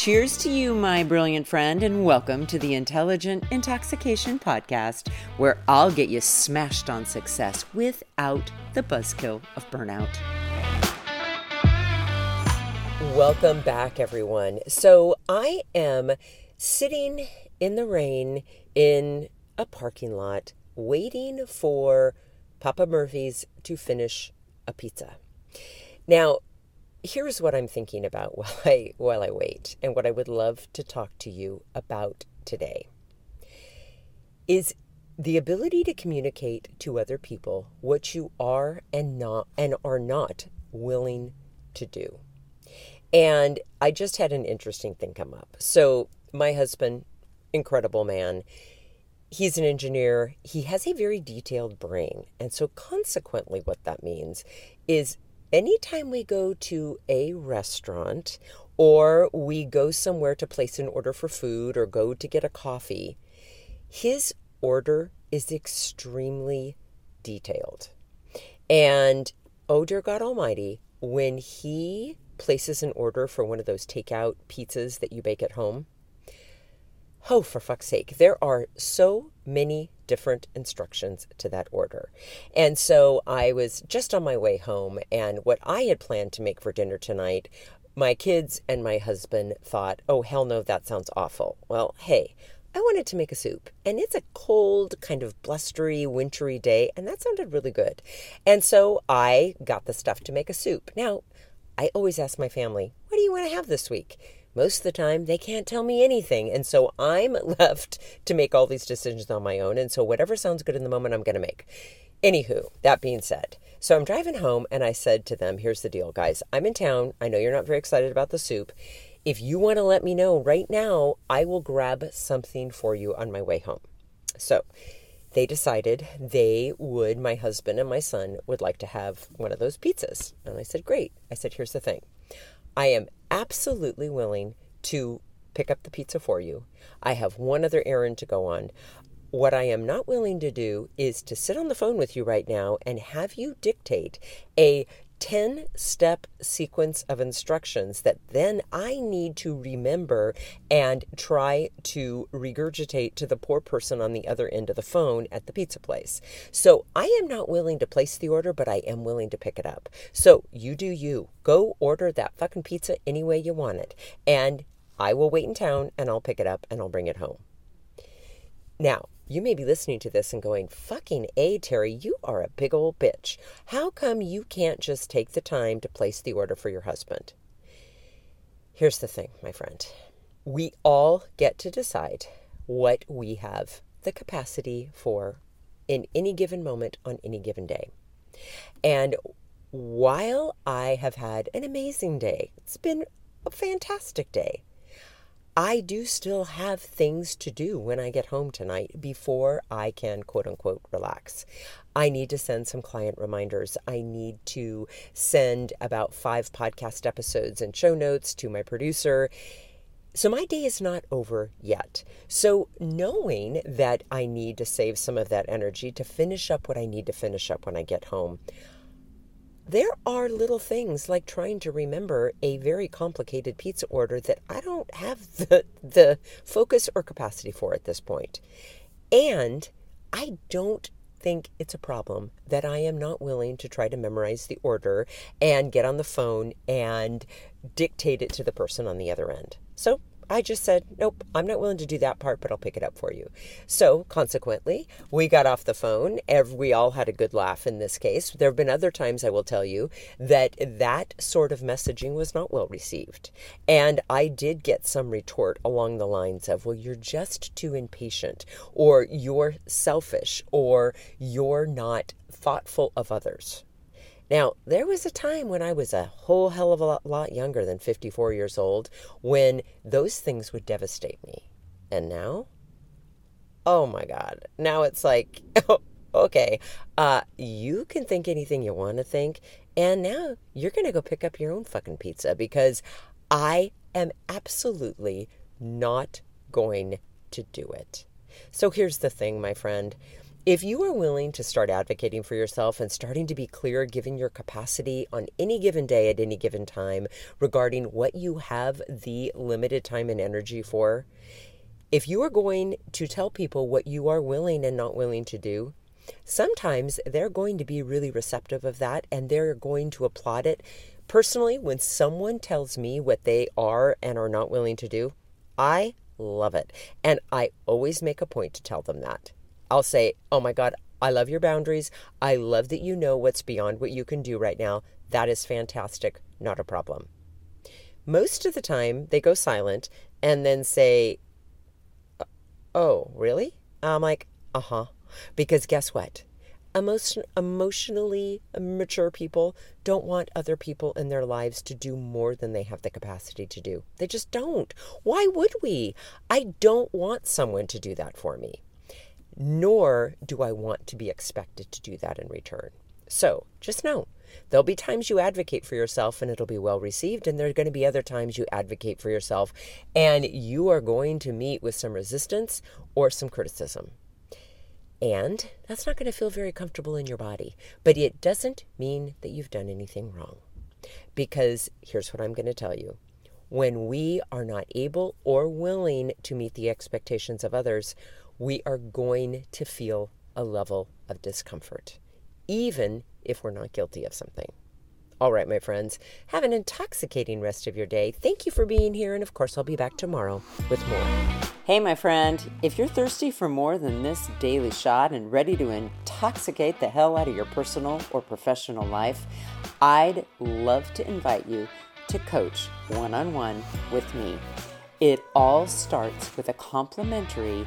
Cheers to you, my brilliant friend, and welcome to the Intelligent Intoxication Podcast, where I'll get you smashed on success without the buzzkill of burnout. Welcome back, everyone. So, I am sitting in the rain in a parking lot waiting for Papa Murphy's to finish a pizza. Now, here's what I'm thinking about while I while I wait and what I would love to talk to you about today is the ability to communicate to other people what you are and not and are not willing to do. And I just had an interesting thing come up. So, my husband, incredible man, he's an engineer. He has a very detailed brain. And so, consequently, what that means is anytime we go to a restaurant or we go somewhere to place an order for food or go to get a coffee, his order is extremely detailed. And oh, dear God Almighty, when he places an order for one of those takeout pizzas that you bake at home, oh, for fuck's sake, there are so many different instructions to that order. And so I was just on my way home, and what I had planned to make for dinner tonight, my kids and my husband thought, oh, hell no, that sounds awful. Well, hey, I wanted to make a soup, and it's a cold, kind of blustery, wintry day, and that sounded really good. And so I got the stuff to make a soup. Now, I always ask my family, what do you want to have this week? Most of the time they can't tell me anything. And so I'm left to make all these decisions on my own. And so whatever sounds good in the moment, I'm going to make. Anywho, that being said, so I'm driving home and I said to them, here's the deal, guys. I'm in town. I know you're not very excited about the soup. If you want to let me know right now, I will grab something for you on my way home. So they decided they would, my husband and my son would like to have one of those pizzas. And I said, great. I said, here's the thing I am absolutely willing to pick up the pizza for you. I have one other errand to go on. What I am not willing to do is to sit on the phone with you right now and have you dictate a 10 step sequence of instructions that then I need to remember and try to regurgitate to the poor person on the other end of the phone at the pizza place. So I am not willing to place the order, but I am willing to pick it up. So you do you. Go order that fucking pizza any way you want it. And I will wait in town and I'll pick it up and I'll bring it home. Now, you may be listening to this and going, fucking A, Terri, you are a big old bitch. How come you can't just take the time to place the order for your husband? Here's the thing, my friend. We all get to decide what we have the capacity for in any given moment on any given day. And while I have had an amazing day, it's been a fantastic day. I do still have things to do when I get home tonight before I can quote unquote relax. I need to send some client reminders. I need to send about five podcast episodes and show notes to my producer. So my day is not over yet. So knowing that I need to save some of that energy to finish up what I need to finish up when I get home, there are little things like trying to remember a very complicated pizza order that I don't have the, the focus or capacity for at this point. And I don't think it's a problem that I am not willing to try to memorize the order and get on the phone and dictate it to the person on the other end. So I just said, nope, I'm not willing to do that part, but I'll pick it up for you. So, consequently, we got off the phone. We all had a good laugh in this case. There have been other times, I will tell you, that that sort of messaging was not well received. And I did get some retort along the lines of, well, you're just too impatient, or you're selfish, or you're not thoughtful of others. Now, there was a time when I was a whole hell of a lot, younger than 54 years old when those things would devastate me. And now? Oh my God. Now it's like, okay, uh, you can think anything you want to think. And now you're going to go pick up your own fucking pizza because I am absolutely not going to do it. So here's the thing, my friend If you are willing to start advocating for yourself and starting to be clear, given your capacity on any given day at any given time regarding what you have the limited time and energy for, if you are going to tell people what you are willing and not willing to do, sometimes they're going to be really receptive of that and they're going to applaud it. Personally, when someone tells me what they are and are not willing to do, I love it. And I always make a point to tell them that. I'll say, Oh my God, I love your boundaries. I love that you know what's beyond what you can do right now. That is fantastic. Not a problem. Most of the time, they go silent and then say, Oh, really? I'm like, Uh huh. Because guess what? Emotion, emotionally mature people don't want other people in their lives to do more than they have the capacity to do. They just don't. Why would we? I don't want someone to do that for me nor do I want to be expected to do that in return. So just know there'll be times you advocate for yourself and it'll be well received, and there are going to be other times you advocate for yourself and you are going to meet with some resistance or some criticism. And that's not going to feel very comfortable in your body, but it doesn't mean that you've done anything wrong. Because here's what I'm going to tell you when we are not able or willing to meet the expectations of others, we are going to feel a level of discomfort, even if we're not guilty of something. All right, my friends, have an intoxicating rest of your day. Thank you for being here, and of course, I'll be back tomorrow with more. Hey, my friend, if you're thirsty for more than this daily shot and ready to intoxicate the hell out of your personal or professional life, I'd love to invite you to coach one on one with me. It all starts with a complimentary